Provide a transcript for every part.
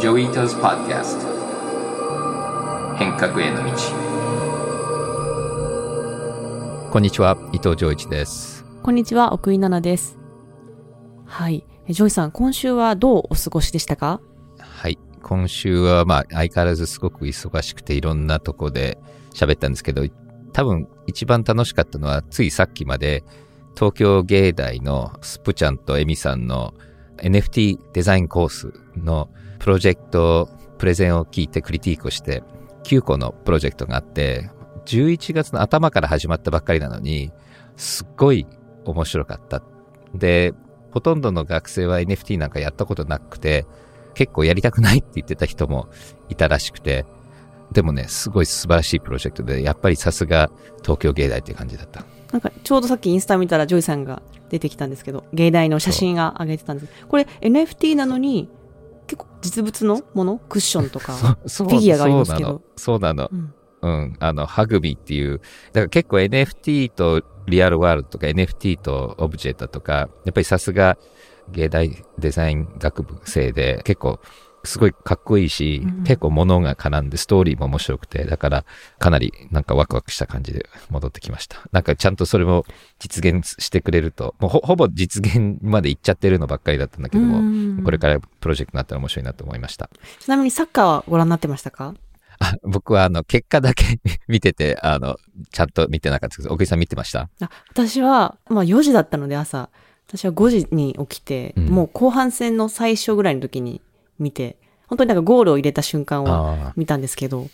Joi Ito's Podcast変革への道こんにちは、伊藤穰一です。こんにちは、奥井奈々です。はい。えジョイさん、今週はどうお過ごしでしたか？はい。今週はまあ相変わらずすごく忙しくていろんなとこで喋ったんですけど、多分一番楽しかったのはついさっきまで東京芸大のスプちゃんとエミさんの NFT デザインコースのプロジェクトプレゼンを聞いてクリティークをして9個のプロジェクトがあって11月の頭から始まったばっかりなのにすっごい面白かった。で、ほとんどの学生は NFT なんかやったことなくて結構やりたくないって言ってた人もいたらしくてでもね、すごい素晴らしいプロジェクトで、やっぱりさすが東京芸大っていう感じだった。なんか、ちょうどさっきインスタ見たらジョイさんが出てきたんですけど、芸大の写真が上げてたんですこれ NFT なのに、実物のもの？クッションとか。そうフィギュアがありますけどそうなの。そううん。あの、ハグビーっていう、だから結構 NFT と real world とか NFT とオブジェだとか、やっぱりさすが芸大デザイン学部生で結構すごいかっこいいし、うん結構物が絡んでストーリーも面白くて、だからかなりなんかワクワクした感じで戻ってきました。なんかちゃんとそれも実現してくれると、もうほほぼ実現までいっちゃってるのばっかりだったんだけども、うんこれからプロジェクトになったら面白いなと思いました。ちなみにサッカーはご覧になってましたか？あ僕はあの結果だけ見てて、あの、ちゃんと見てなかったです。けど、奥井さん見てました？あ私は、まあ4時だったので朝、私は5時に起きて、うん。もう後半戦の最初ぐらいの時に見て、本当になんかゴールを入れた瞬間はあ見たんですけど、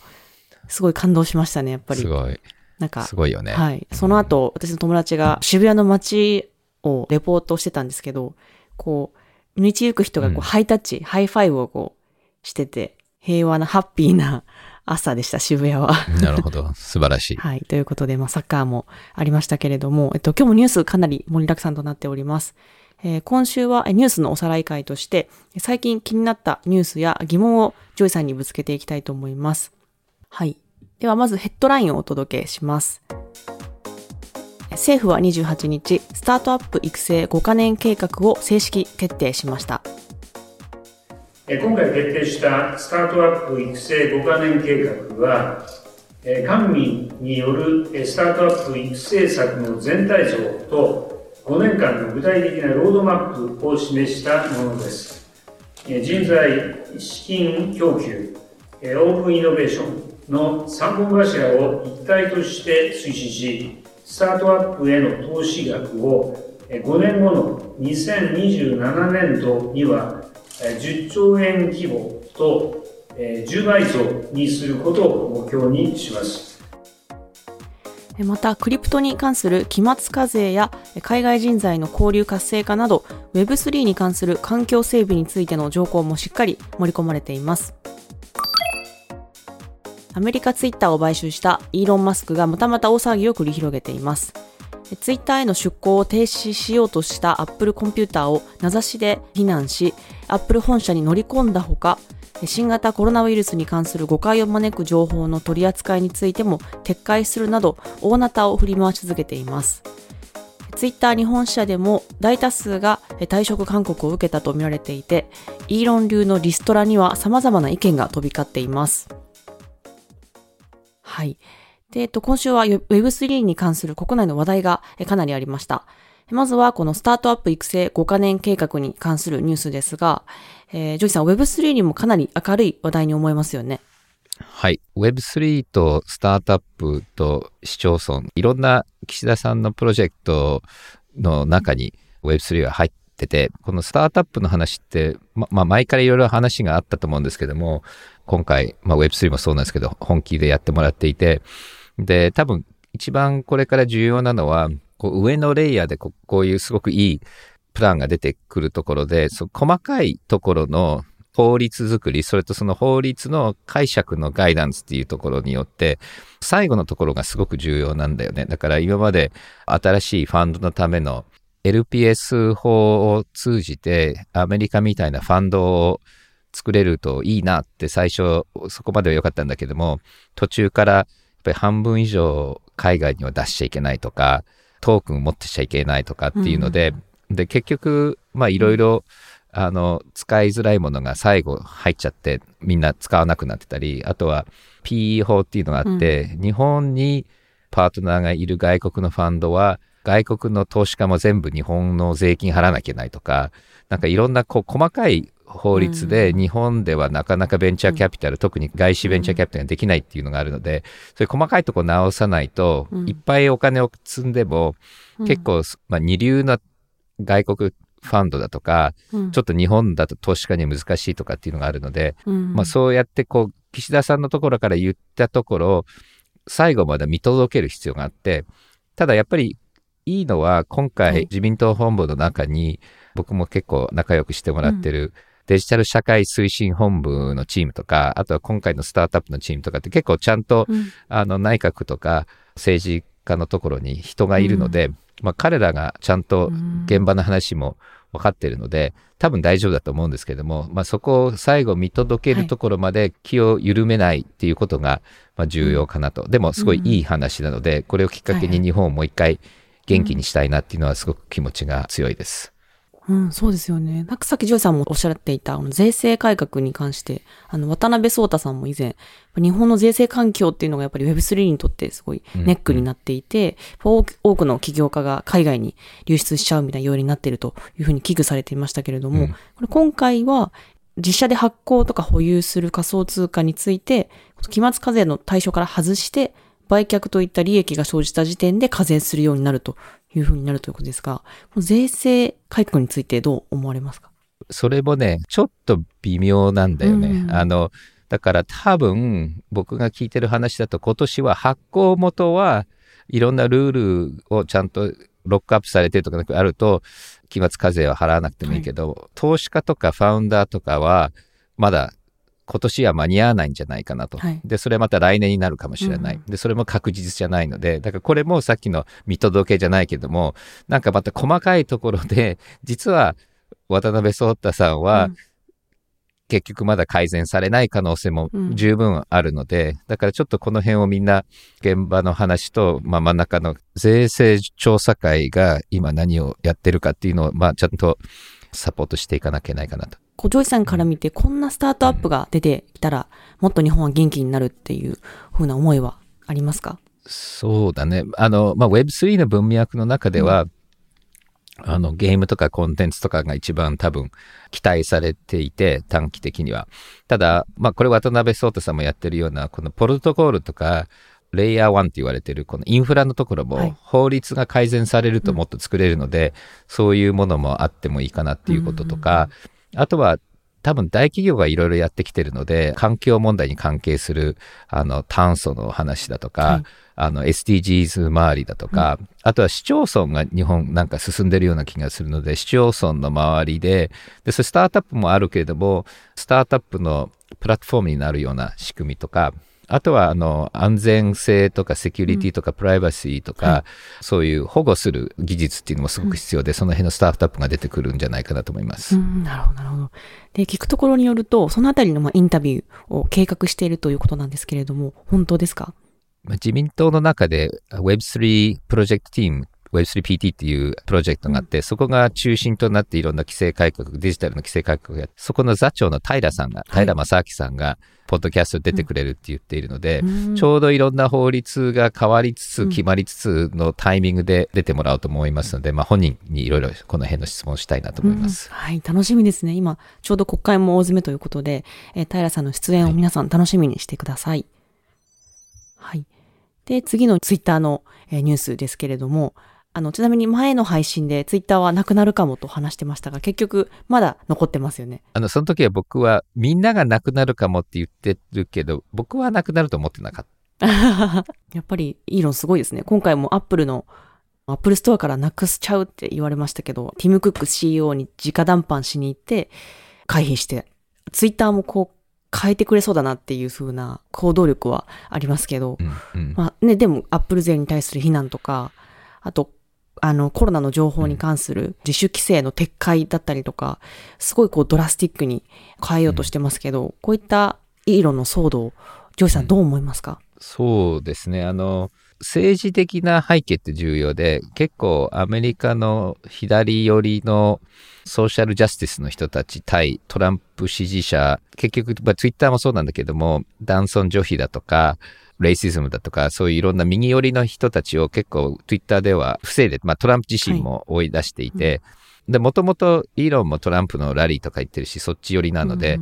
すごい感動しましたね、やっぱり。あ、すごい。なんか、すごいよね。はい。その後、私の友達が渋谷の街をレポートしてたんですけど、こう、道行く人がこう、うんハイタッチ、 high five をこう、してて、平和な、ハッピーな朝でした、渋谷は。なるほど。素晴らしい。はい。ということで、まあ、サッカーもありましたけれども、えっと、今日もニュースかなり盛りだくさんとなっております。えー今週はえニュースのおさらい会として、最近気になったニュースや疑問をジョイさんにぶつけていきたいと思います。はい。では、まずヘッドラインをお届けします。政府は28日、スタートアップ育成5カ年計画を正式決定しました。えー今回決定したスタートアップ育成5カ年計画は、えー官民によるえースタートアップ育成策の全体像と5年間の具体的なロードマップを示したものです。人材、資金供給、オープンイノベーションの3本柱を一体として推進し、スタートアップへの投資額を5年後の2027年度には10兆円規模と10倍増にすることを目標にします。えまた、クリプトに関する期末課税やえ海外人材の交流活性化など、Web3 に関する環境整備についての情報もしっかり盛り込まれています。アメリカツイッターを買収したイーロン・マスクがまたまた大騒ぎを繰り広げています。ツイッターへの出向を停止しようとしたアップルコンピューターを名指しで非難し、アップル本社に乗り込んだほか、新型コロナウイルスに関する誤解を招く情報の取り扱いについても撤回するなど大なたを振り回し続けています。ツイッター日本支社でも大多数が退職勧告を受けたとみられていて、イーロン流のリストラには様々な意見が飛び交っています。はい。で、えっと、今週は Web3 に関する国内の話題がかなりありました。まずはこのスタートアップ育成5カ年計画に関するニュースですが、えージョイさん Web3 にもかなり明るい話題に思えますよね。はい。Web3 とスタートアップと市町村、いろんな岸田さんのプロジェクトの中に Web3 は入ってて、このスタートアップの話って、ま、まあ前からいろいろ話があったと思うんですけども、今回、まあ Web3 もそうなんですけど、本気でやってもらっていて、で、多分一番これから重要なのは、こう上のレイヤーでこういうすごくいいプランが出てくるところで、そ細かいところの法律作り、それとその法律の解釈のガイダンスっていうところによって、最後のところがすごく重要なんだよね。だから今まで新しいファンドのための LPS 法を通じてアメリカみたいなファンドを作れるといいなって最初そこまでは良かったんだけども途中からやっぱり半分以上海外には出しちゃいけないとかトークン持ってちゃいけないとかっていうので、で結局まあいろいろあの使いづらいものが最後入っちゃってみんな使わなくなってたりあとは PE 法っていうのがあって、日本にパートナーがいる外国のファンドは外国の投資家も全部日本の税金払わなきゃいけないとかなんかいろんなこう細かい法律で日本ではなかなかベンチャーキャピタル、特に外資ベンチャーキャピタルができないっていうのがあるので、そういう細かいとこ直さないと、うん。いっぱいお金を積んでも、結構、まあ、二流な外国ファンドだとか、うん、ちょっと日本だと投資家には難しいとかっていうのがあるので、うん。まあ、そうやってこう岸田さんのところから言ったところ最後まで見届ける必要があってただやっぱりいいのは今はい。回自民党本部の中に僕も結構仲良くしてもらってるデジタル社会推進本部のチームとかあとは今回のスタートアップのチームとかって結構ちゃんとうん。あの内閣とか政治家のところに人がいるので、まあ、彼らがちゃんと現場の話も分かってるので多分大丈夫だと思うんですけども、まあ、そこを最後見届けるところまで気を緩めないっていうことがまあ重要かなと、でもすごいいい話なのでこれをきっかけに日本をもう一回元気にしたいなっていうのはすごく気持ちが強いです。うん、そうですよね。なんかさっきジョイさんもおっしゃっていた、あの税制改革に関して、あの、渡辺創太さんも以前、日本の税制環境っていうのがやっぱり Web3 にとってすごいネックになっていて、多く多くの起業家が海外に流出しちゃうみたいな要因になっているというふうに危惧されていましたけれども、うんこれ今回は、実社で発行とか保有する仮想通貨について、期末課税の対象から外して、売却といった利益が生じた時点で課税するようになるというふうになるということですが、この税制改革についてどう思われますか？それもねちょっと微妙なんだよね。うん。あのだから多分僕が聞いてる話だと今年は発行元はいろんなルールをちゃんとロックアップされてるとかあると期末課税は払わなくてもいいけど、投資家とかファウンダーとかはまだ今年は間に合わないんじゃないかなと。はいで、それまた来年になるかもしれない。うんで、それも確実じゃないので、だからこれもさっきの見届けじゃないけども、なんかまた細かいところで、実は渡辺創太さんは、うん結局まだ改善されない可能性もうん十分あるので、だからちょっとこの辺をみんな現場の話と、まあ、真ん中の税制調査会が今何をやってるかっていうのを、まあ、ちゃんとサポートしていかなきゃいけないかなと。こうジョイさんから見て、こんなスタートアップが出てきたら、もっと日本は元気になるっていうふうな思いはありますか？そうだね。あの、まあ、Web3 の文脈の中では、あの、ゲームとかコンテンツとかが一番多分期待されていて、短期的には。ただ、まあ、これ渡辺壮太さんもやってるような、このポルトコールとか、レイヤー1って言われてるこのインフラのところはい。も法律が改善されるともっと作れるので、そういうものもあってもいいかなっていうこととか、あとは多分大企業がいろいろやってきてるので環境問題に関係するあの炭素の話だとか、はい。あの SDGs 周りだとか、あとは市町村が日本なんか進んでるような気がするので市町村の周りででそれスタートアップもあるけれどもスタートアップのプラットフォームになるような仕組みとかあとはあの安全性とかセキュリティとかプライバシーとか、はそういう保護する技術っていうのもすごく必要で、その辺のスタートアップが出てくるんじゃないかなと思います。うん、なるほど、なるほど。で、聞くところによると、そのあたりのまあインタビューを計画しているということなんですけれども、本当ですか？まあ自民党の中で Web3 プロジェクトチーム Web3PT っていうプロジェクトがあって、そこが中心となっていろんな規制改革、デジタルの規制改革をやって、そこの座長の平さんが、はい。平正明さんが、ポッドキャスト出てくれるって言っているので、うん。ちょうどいろんな法律が変わりつつ、うん。決まりつつのタイミングで出てもらおうと思いますので、まあ本人にいろいろこの辺の質問をしたいなと思います。うん。はい、楽しみですね。今、ちょうど国会も大詰めということで、えー平さんの出演を皆さん楽しみにしてください。はい。で、次のツイッターの、えーニュースですけれども、あの、ちなみに前の配信でツイッターはなくなるかもと話してましたが、結局まだ残ってますよね。あの、その時は僕はみんながなくなるかもって言ってるけど、僕はなくなると思ってなかった。やっぱりイーロンすごいですね。今回もアップルのアップルストアからなくしちゃうって言われましたけど、ティム・クック CEO に直談判しに行って回避して、ツイッターもこう変えてくれそうだなっていう風な行動力はありますけど、うんうんまあね、でもアップル勢に対する非難とか、あと、あの、コロナの情報に関する自主規制の撤回だったりとか、すごいこうドラスティックに変えようとしてますけど、こういったイーロンの騒動、ジョージさんどう思いますか、そうですね。あの、政治的な背景って重要で、結構アメリカの左寄りのソーシャルジャスティスの人たち対トランプ支持者、結局、まあ、ツイッターもそうなんだけども、男尊女卑だとか、レイシズムだとか、そういういろんな右寄りの人たちを結構ツイッターでは防いで、まあトランプ自身も追い出していて、はいうん、で、もともとイーロンもトランプのラリーとか言ってるし、そっち寄りなので、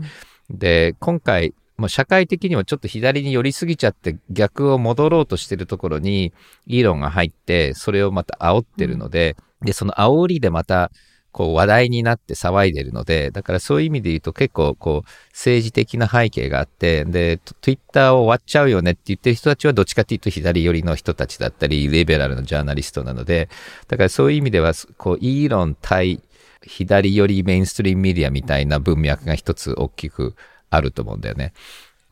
うん、で、今回、もう社会的にもちょっと左に寄りすぎちゃって逆を戻ろうとしてるところにイーロンが入ってそれをまた煽ってるので、で、その煽りでまたこう話題になって騒いでるので、だからそういう意味で言うと結構こう政治的な背景があって、で、Twitter を終わっちゃうよねって言ってる人たちはどっちかっていうと左寄りの人たちだったり、リベラルのジャーナリストなので、だからそういう意味では、こう、イーロン対左寄りメインストリームメディアみたいな文脈が一つ大きくあると思うんだよね。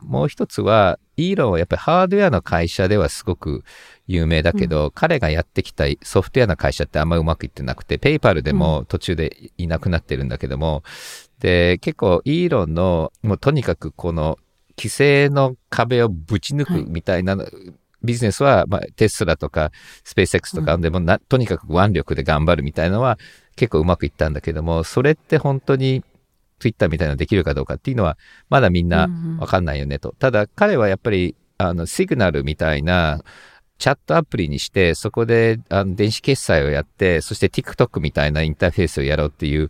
もう一つは、イーロンはやっぱりハードウェアの会社ではすごく有名だけど、うん、彼がやってきたソフトウェアの会社ってあんまうまくいってなくて、ペイパルでも途中でいなくなってるんだけども、うん、で、結構イーロンの、もうとにかくこの規制の壁をぶち抜くみたいな、はい、ビジネスは、まあ、テスラとかスペース X とかでもな、うん、とにかく腕力で頑張るみたいなのは結構うまくいったんだけども、それって本当に Twitter みたいなのできるかどうかっていうのは、まだみんなわかんないよねと。うんうん、ただ、彼はやっぱり、あの、シグナルみたいな、チャットアプリにして、そこであの電子決済をやって、そして TikTok みたいなインターフェースをやろうっていう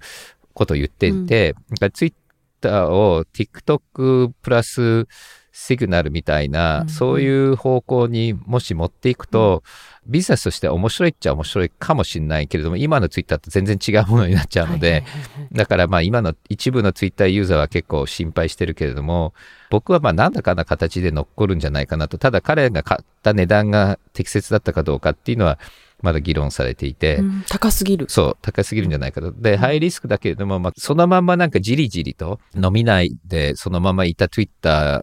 ことを言っていて、うん、Twitter を TikTok プラスシグナルみたいな、うん、そういう方向にもし持っていくと、うん、ビジネスとして面白いっちゃ面白いかもしれないけれども、今のツイッターと全然違うものになっちゃうので、だからまあ今の一部のツイッターユーザーは結構心配してるけれども、僕はまあ何らかの形で残るんじゃないかなと、ただ彼が買った値段が適切だったかどうかっていうのは、まだ議論されていて、うん、高すぎる。そう、高すぎるんじゃないかと。で、ハイリスクだけれども、まあ、そのままなんかじりじりと飲みないで、そのままいた Twitter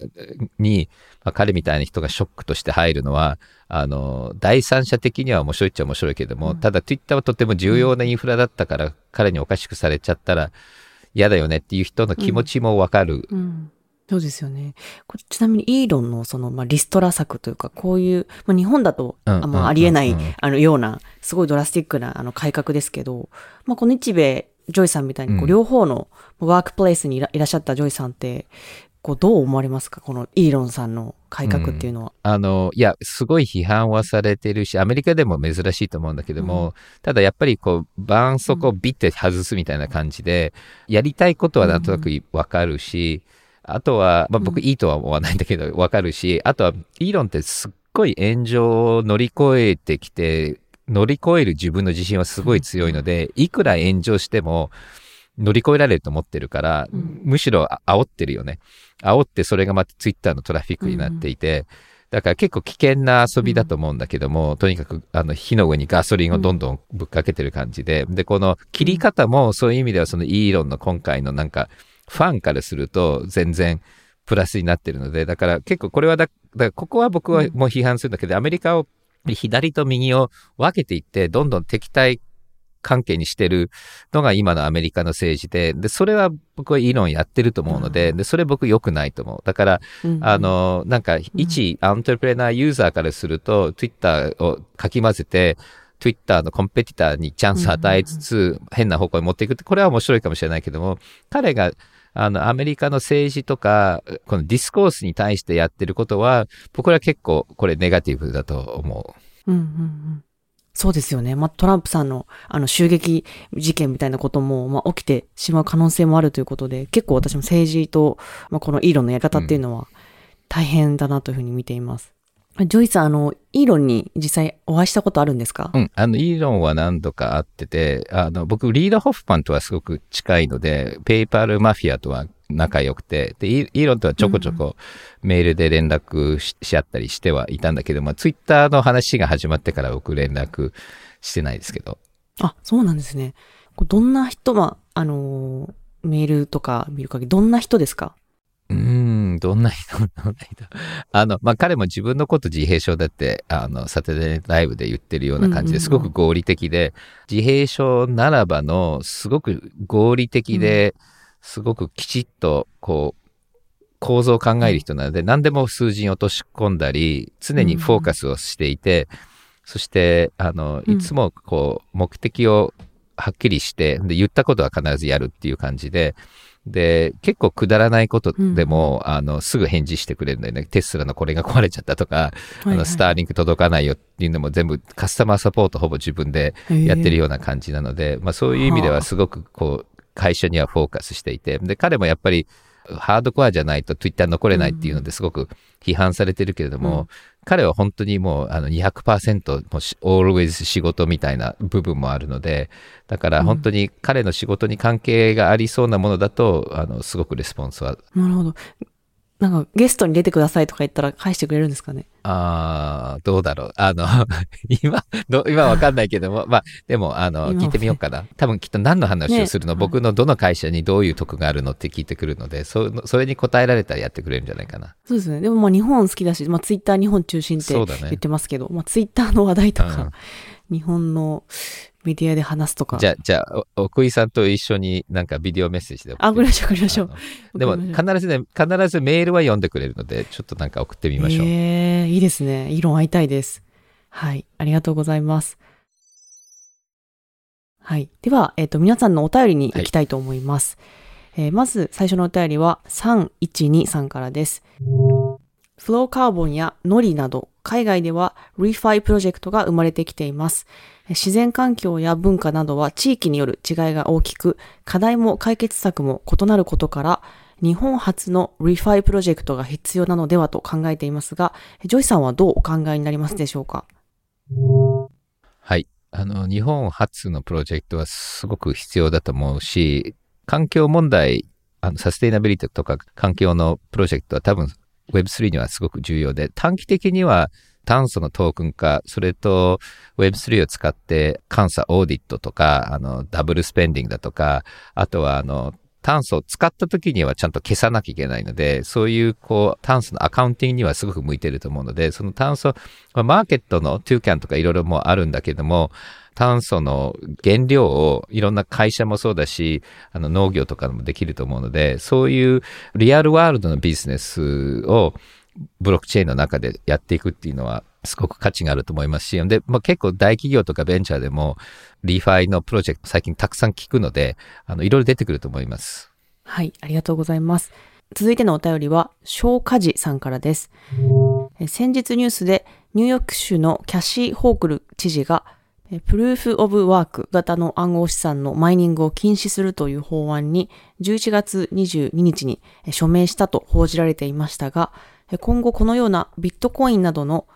に、まあ、彼みたいな人がショックとして入るのは、あの、第三者的には面白いっちゃ面白いけども、うん、ただ Twitter はとても重要なインフラだったから、彼におかしくされちゃったら嫌だよねっていう人の気持ちもわかる。うんそうですよね。ちなみにイーロンのその、まあ、リストラ策というか、こういう、まあ、日本だと、あまあ、ありえない、あの、ような、すごいドラスティックな、あの、改革ですけど、まあ、この日米、ジョイさんみたいに、こう、両方のworkplace にいらっしゃったジョイさんって、こう、どう思われますか？このイーロンさんの改革っていうのは、うん、あの、いや、すごい批判はされてるし、アメリカでも珍しいと思うんだけども、うん、ただやっぱりこう、絆創膏をビッて外すみたいな感じで、やりたいことはなんとなくわかるし、うんあとは、まあ、僕いいとは思わないんだけど、わかるし、あとは、イーロンってすっごい炎上を乗り越えてきて、乗り越える自分の自信はすごい強いので、いくら炎上しても乗り越えられると思ってるから、むしろ煽ってるよね。煽ってそれがまたツイッターのトラフィックになっていて、だから結構危険な遊びだと思うんだけども、とにかくあの火の上にガソリンをどんどんぶっかけてる感じで、で、この切り方もそういう意味ではそのイーロンの今回のなんか、ファンからすると全然プラスになってるので、だから結構これはだ、だからここは僕はもう批判するんだけど、アメリカを左と右を分けていって、どんどん敵対関係にしてるのが今のアメリカの政治で、で、それは僕はイーロンやってると思うので、で、それ僕良くないと思う。だから、あの、なんか、一アントレプレナーユーザーからすると、Twitter をかき混ぜて、Twitter のコンペティターにチャンス与えつつ、変な方向に持っていくって、これは面白いかもしれないけども、彼があの、アメリカの政治とか、このディスコースに対してやってることは、僕は結構これネガティブだと思う。うんうんうんそうですよね。まあ、トランプさんの、あの、襲撃事件みたいなことも、まあ、起きてしまう可能性もあるということで、結構私も政治と、まあ、このイーロンのやり方っていうのは、大変だなというふうに見ています。ジョイさん、あの、イーロンに実際お会いしたことあるんですか？うん、あの、イーロンは何度か会ってて、あの、僕、リード・ホフマンとはすごく近いので、 PayPal マフィアとは仲良くて、で、イーロンとはちょこちょこメールで連絡し,、し合ったりしてはいたんだけど、まあ、ツイッターの話が始まってから僕連絡してないですけど。あ、そうなんですね。どんな人、まあ、あのー、メールとか見る限り、どんな人ですか？うん、どんな人、どんな人？あの、まあ、彼も自分のこと自閉症だって、あの、サテデライブで言ってるような感じですごく合理的で、自閉症ならばの、すごく合理的で、すごくきちっと、こう、構造を考える人なので、何でも数字に落とし込んだり、常にフォーカスをしていて、そして、あの、うん。いつもこう、目的をはっきりして、で、言ったことは必ずやるっていう感じで、で、結構くだらないことでも、あの、すぐ返事してくれるんだよね。テスラのこれが壊れちゃったとか、はいはい。あの、スターリンク届かないよっていうのも全部カスタマーサポートほぼ自分でやってるような感じなので、まあそういう意味ではすごくこう、会社にはフォーカスしていて、で、彼もやっぱりハードコアじゃないと Twitter 残れないっていうのですごく批判されてるけれども、うん彼は本当にもうあの200%もうし always 仕事みたいな部分もあるので、だから本当に彼の仕事に関係がありそうなものだと、あの、すごくレスポンスはなるほど。なんかゲストに出てくださいとか言ったら返してくれるんですかね？あーどうだろう。あの、今、ど今わかんないけども、まあ、でも、あの、今聞いてみようかな。多分きっと何の話をするの、ね僕のどの会社にどういう得があるのって聞いてくるので、そそれに答えられたらやってくれるんじゃないかな。そうですね。でもまあ日本好きだし、まあツイッター日本中心って言ってますけど、まあツイッターの話題とうんか、日本のメディアで話すとか。じゃあ、じゃあ、お奥井さんと一緒になんかビデオメッセージで送ってあ、送りましょう、送りましょう。でも、必ずね、必ずメールは読んでくれるので、ちょっとなんか送ってみましょう。ええいいですね。議論会いたいです。はい。ありがとうございます。はい。では、えっ、と、皆さんのお便りに行きたいと思います。えーまず、最初のお便りは、312さんからです。 Flowcarbon や Nori など、海外では ReFi プロジェクトが生まれてきています。自然環境や文化などは地域による違いが大きく、課題も解決策も異なることから、日本発の ReFi プロジェクトが必要なのではと考えていますが、ジョイさんはどうお考えになりますでしょうか？はい。あの、日本発のプロジェクトはすごく必要だと思うし、環境問題、あのサステイナビリティとか環境のプロジェクトは多分 Web3 にはすごく重要で、短期的には炭素のトークン化、それと Web3 を使って監査オーディットとか、あの、ダブルスペンディングだとか、あとはあの、炭素を使った時にはちゃんと消さなきゃいけないので、そういうこう、炭素のアカウンティングにはすごく向いてると思うので、その炭素、マーケットのトゥーキャンとかいろいろもあるんだけども、炭素の原料をいろんな会社もそうだし、あの農業とかもできると思うので、そういう real world のビジネスをブロックチェーンの中でやっていくっていうのはすごく価値があると思いますし、で、まあ、結構大企業とかベンチャーでも ReFi のプロジェクト最近たくさん聞くので、あの、いろいろ出てくると思います。はい、ありがとうございます。続いてのお便りは、小家事さんからです。先日ニュースで、ニューヨーク州のキャシー・ホークル知事が、プルーフ・オブ・ワーク型の暗号資産のマイニングを禁止するという法案に、11月22日に署名したと報じられていましたが、今後このようなビットコインなどの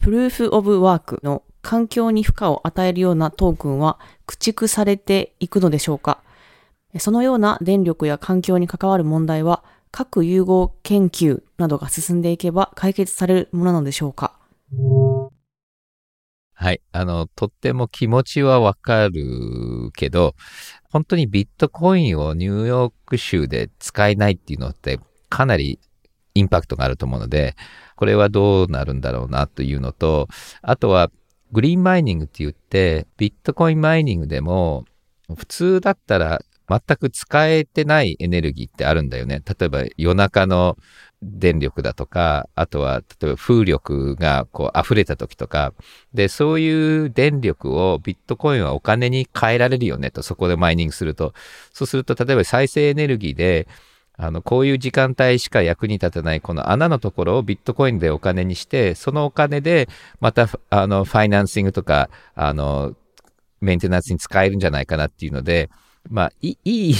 プルーフ・オブ・ワークの環境に負荷を与えるようなトークンは駆逐されていくのでしょうか？そのような電力や環境に関わる問題は、核融合研究などが進んでいけば解決されるものなのでしょうか？はい。あの、とっても気持ちはわかるけど、本当にビットコインをニューヨーク州で使えないっていうのってかなりインパクトがあると思うので、これはどうなるんだろうなというのと、あとはグリーンマイニングって言って、ビットコインマイニングでも普通だったら全く使えてないエネルギーってあるんだよね。例えば夜中の電力だとか、あとは例えば風力がこう溢れた時とか、で、そういう電力をビットコインはお金に変えられるよねと、そこでマイニングすると。そうすると、例えば再生エネルギーで、あの、こういう時間帯しか役に立たないこの穴のところをビットコインでお金にして、そのお金でまた、あの、ファイナンシングとか、あの、メンテナンスに使えるんじゃないかなっていうので、まあ、いい、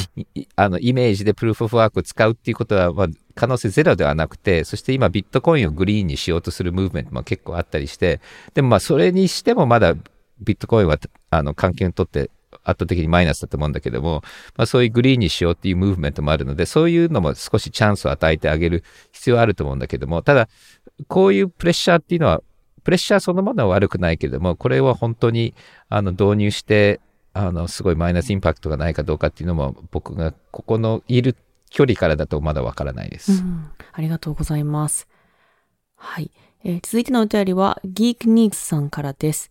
あの、イメージでプルーフオフワークを使うっていうことは、まあ、可能性ゼロではなくて、そして今ビットコインをグリーンにしようとするムーブメントも結構あったりして、でもまあ、それにしてもまだビットコインは、あの、環境にとって圧倒的にマイナスだと思うんだけども、まあ、そういうグリーンにしようっていうムーブメントもあるので、そういうのも少しチャンスを与えてあげる必要あると思うんだけども、ただ、こういうプレッシャーっていうのは、プレッシャーそのものは悪くないけども、これは本当にあの導入して、あの、すごいマイナスインパクトがないかどうかっていうのも、僕がここのいる距離からだとまだわからないです。うん、ありがとうございます。はい。えー続いてのお便りは、Geek Needs さんからです。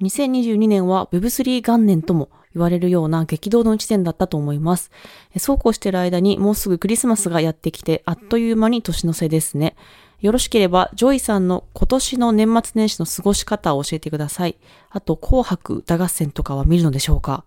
2022年は Web3 元年とも言われるような激動の一年だったと思います。そうこうしている間にもうすぐクリスマスがやってきて、あっという間に年の瀬ですね。よろしければ、ジョイさんの今年の年末年始の過ごし方を教えてください。あと、紅白歌合戦とかは見るのでしょうか？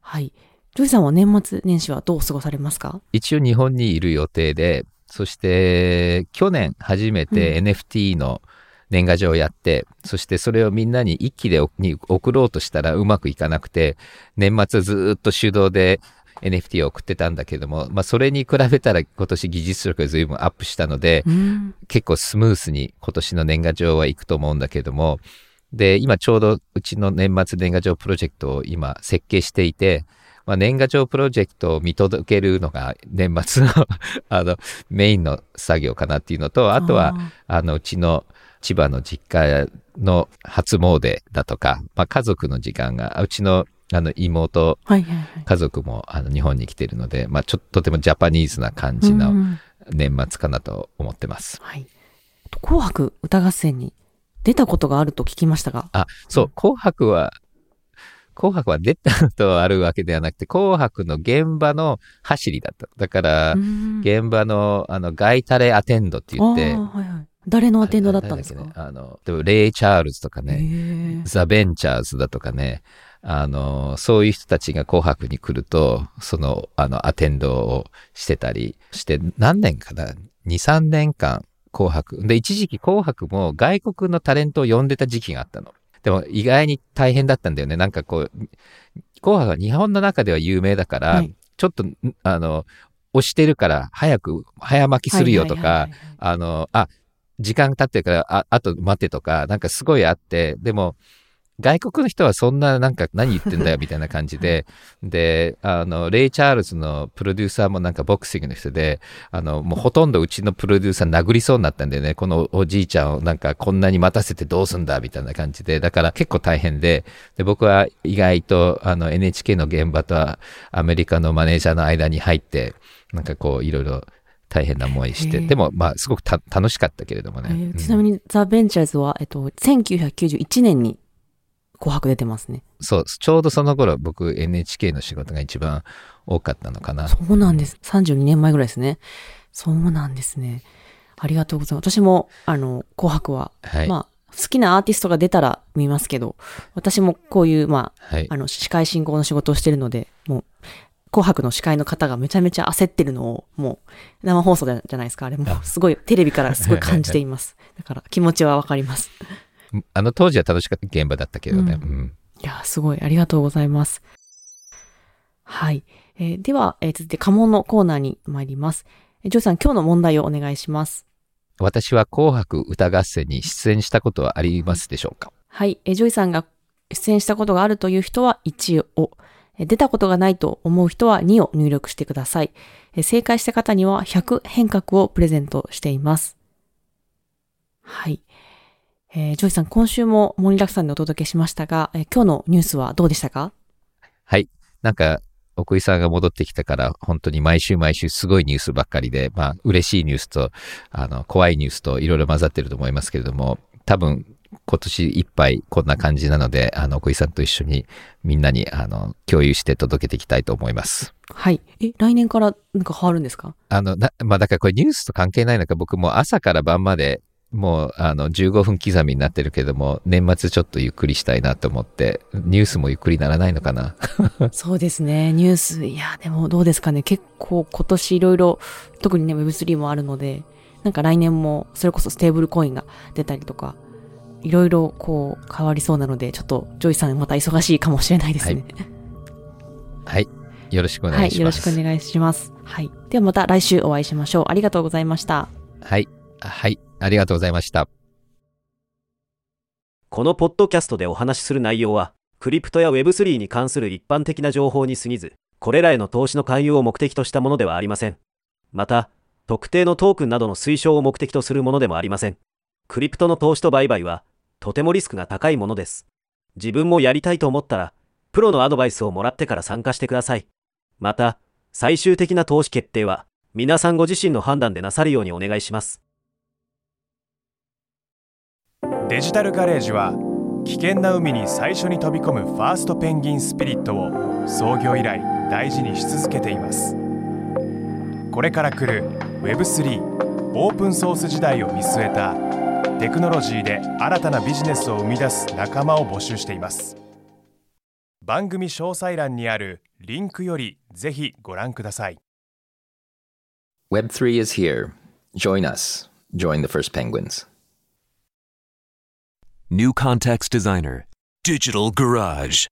はい。ジョイさんは年末年始はどう過ごされますか？一応日本にいる予定で、そして去年初めて NFT の年賀状をやって、そしてそれをみんなに一気でに送ろうとしたらうまくいかなくて、年末ずっと手動で NFT を送ってたんだけども、まあそれに比べたら今年技術力が随分アップしたので、うん。結構スムースに今年の年賀状はいくと思うんだけども、で、今ちょうどうちの年末年賀状プロジェクトを今設計していて、まあ、年賀状プロジェクトを見届けるのが 年末のあのメインの作業かなっていうのと、あとはあのうちの千葉の実家の初詣だとか、まあ、家族の時間が、うちのあの妹、はいはいはい。家族もあの日本に来てるので、まあ、ちょっととてもジャパニーズな感じのうん年末かなと思ってます。はい。あと紅白歌合戦に出たことがあると聞きましたが。あ、そう、紅白は、紅白は出たとあるわけではなくて、紅白の現場の走りだった。だから、うん現場の、あの、ガイタレアテンドって言って、はいはい。誰のアテンドだったんですか？ねあの、でもレイ・チャールズとかへね、ーザ・ベンチャーズだとかね、あの、そういう人たちが紅白に来ると、その、あの、アテンドをしてたりして、何年かな ?2、3年間紅白。で、一時期紅白も外国のタレントを呼んでた時期があったの。でも意外に大変だったんだよね。なんかこう、紅白は日本の中では有名だから、はいちょっと、んあの、押してるから早く、早巻きするよとか、あの、あ、時間経ってるから、あ、あと待ってとか、なんかすごいあって、でも、外国の人はそんななんか何言ってんだよみたいな感じで、で、あの、レイ・チャールズのプロデューサーもなんかボクシングの人で、あの、もうほとんどうちのプロデューサー殴りそうになったんだよね。このおじいちゃんをなんかこんなに待たせてどうすんだみたいな感じで、だから結構大変で、で、僕は意外とあの NHK の現場とアメリカのマネージャーの間に入って、なんかこういろいろ大変な思いして、でもまあすごくた楽しかったけれどもね。えーうんちなみに、ザ・ベンチャーズは、えっと、1991年に紅白出てますね。そう、ちょうどその頃僕 NHK の仕事が一番多かったのかな。そうなんです。32年前ぐらいですね。そうなんですね。ありがとうございます。私も、あの、紅白は、はい。まあ、好きなアーティストが出たら見ますけど、私もこういう、まはいあ、あの、司会進行の仕事をしてるので、もう、紅白の司会の方がめちゃめちゃ焦ってるのを、もう、生放送じゃじゃないですか。あれもう、すごい、テレビからすごい感じています。だから、気持ちはわかります。あの当時は楽しかった現場だったけどね。ううんいやー、すごい。ありがとうございます。はい。えーでは、えー続いて、家紋のコーナーに参ります。えージョイさん、今日の問題をお願いします。私は紅白歌合戦に出演したことはありますでしょうか？はい。えージョイさんが出演したことがあるという人は1を、えー出たことがないと思う人は2を入力してください。え正解した方には100変革をプレゼントしています。はい。えージョイさん、今週も盛りだくさんでお届けしましたが、えー今日のニュースはどうでしたか？はい。なんか、奥井さんが戻ってきたから、本当に毎週毎週すごいニュースばっかりで、まあ、嬉しいニュースと、あの、怖いニュースといろいろ混ざってると思いますけれども、多分、今年いっぱいこんな感じなので、あの、奥井さんと一緒にみんなに、あの、共有して届けていきたいと思います。はい。え、来年からなんか変わるんですか？あの、な、まあ、だからこれニュースと関係ないのか、僕もう朝から晩まで、もう、あの、15分刻みになってるけども、年末ちょっとゆっくりしたいなと思って、ニュースもゆっくりならないのかな？そうですね。ニュース。いや、でもどうですかね。結構今年いろいろ、特にね、Web3 もあるので、なんか来年も、それこそステーブルコインが出たりとか、いろいろこう変わりそうなので、ちょっとジョイさんまた忙しいかもしれないですね。はい。よろしくおはい。願いします。よろしくお願いします。はい。ではまた来週お会いしましょう。ありがとうございました。はい。はい。ありがとうございました。このポッドキャストでお話しする内容は、クリプトや Web3 に関する一般的な情報に過ぎず、これらへの投資の勧誘を目的としたものではありません。また、特定のトークンなどの推奨を目的とするものでもありません。クリプトの投資と売買は、とてもリスクが高いものです。自分もやりたいと思ったら、プロのアドバイスをもらってから参加してください。また、最終的な投資決定は、皆さんご自身の判断でなさるようにお願いします。デジタルガレージは危険な海に最初に飛び込むファーストペンギンスピリットを創業以来大事にし続けていますこれから来る Web3 オープンソース時代を見据えたテクノロジーで新たなビジネスを生み出す仲間を募集しています番組詳細欄にあるリンクよりぜひご覧ください Web3 is here. Join us. Join the first penguins. New Context Designer. Digital Garage.